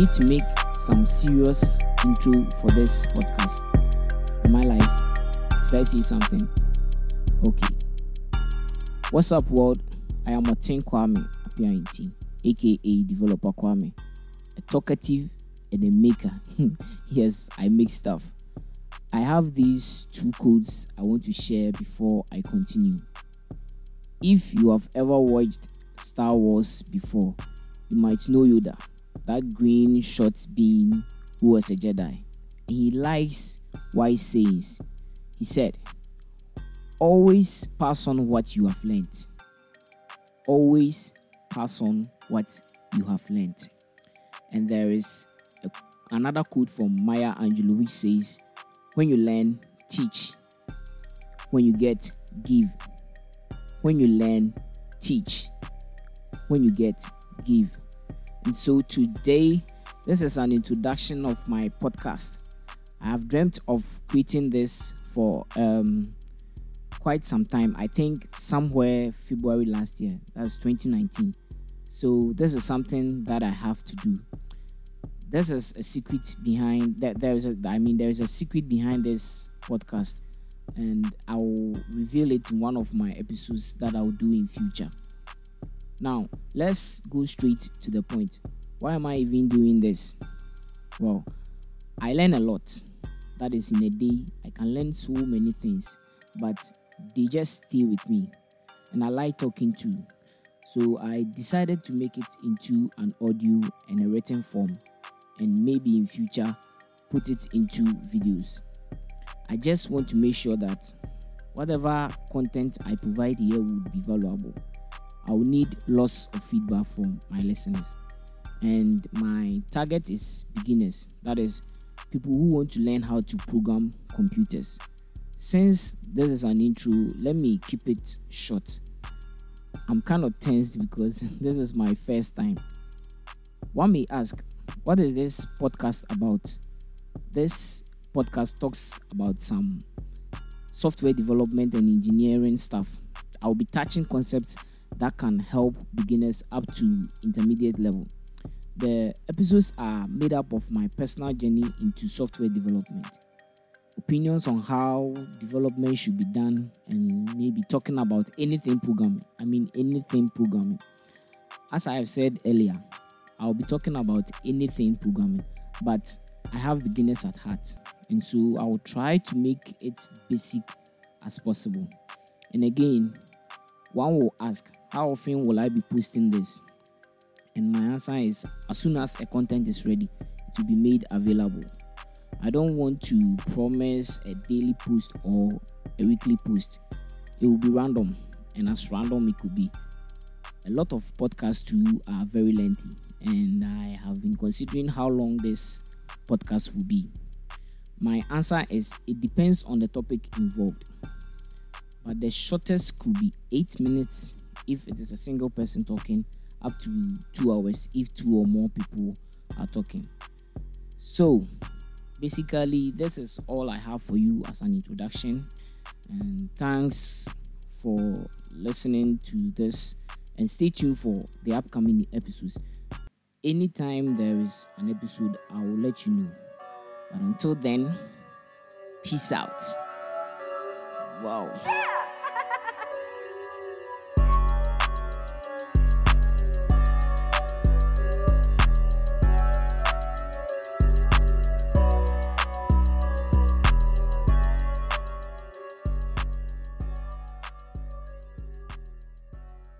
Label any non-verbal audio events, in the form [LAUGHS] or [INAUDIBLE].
need to make some serious intro for this podcast. In my life, should I say something? Okay. What's up, world? I am Martin Kwame Apiainti, aka Developer Kwame, a talkative and a maker. [LAUGHS] yes, I make stuff. I have these two codes I want to share before I continue. If you have ever watched Star Wars before, you might know Yoda, that green short being who was a Jedi. And he likes what he says. He said, Always pass on what you have learned. Always pass on what you have learned. And there is a, another quote from Maya Angelou which says, When you learn, teach. When you get, give. When you learn, teach. When you get, give. And so today, this is an introduction of my podcast. I have dreamt of creating this for um, quite some time. I think somewhere February last year. That's 2019. So this is something that I have to do. This is a secret behind that. There is a. I mean, there is a secret behind this podcast, and I will reveal it in one of my episodes that I will do in future. Now, let's go straight to the point. Why am I even doing this? Well, I learn a lot. That is in a day. I can learn so many things, but they just stay with me. And I like talking too. So I decided to make it into an audio and a written form and maybe in future put it into videos. I just want to make sure that whatever content I provide here would be valuable. I will need lots of feedback from my listeners. And my target is beginners, that is, people who want to learn how to program computers. Since this is an intro, let me keep it short. I'm kind of tensed because [LAUGHS] this is my first time. One may ask, what is this podcast about? This podcast talks about some software development and engineering stuff. I'll be touching concepts that can help beginners up to intermediate level. The episodes are made up of my personal journey into software development, opinions on how development should be done, and maybe talking about anything programming. I mean, anything programming. As I have said earlier, I'll be talking about anything programming, but I have beginners at heart, and so I will try to make it basic as possible. And again, one will ask, how often will I be posting this? And my answer is as soon as a content is ready, it will be made available. I don't want to promise a daily post or a weekly post. It will be random, and as random it could be. A lot of podcasts too are very lengthy, and I have been considering how long this podcast will be. My answer is it depends on the topic involved, but the shortest could be 8 minutes if it is a single person talking, up to 2 hours if two or more people are talking. So, basically, this is all I have for you as an introduction, and thanks for listening to this and stay tuned for the upcoming episodes. Anytime there is an episode, I will let you know. But until then, peace out. Wow.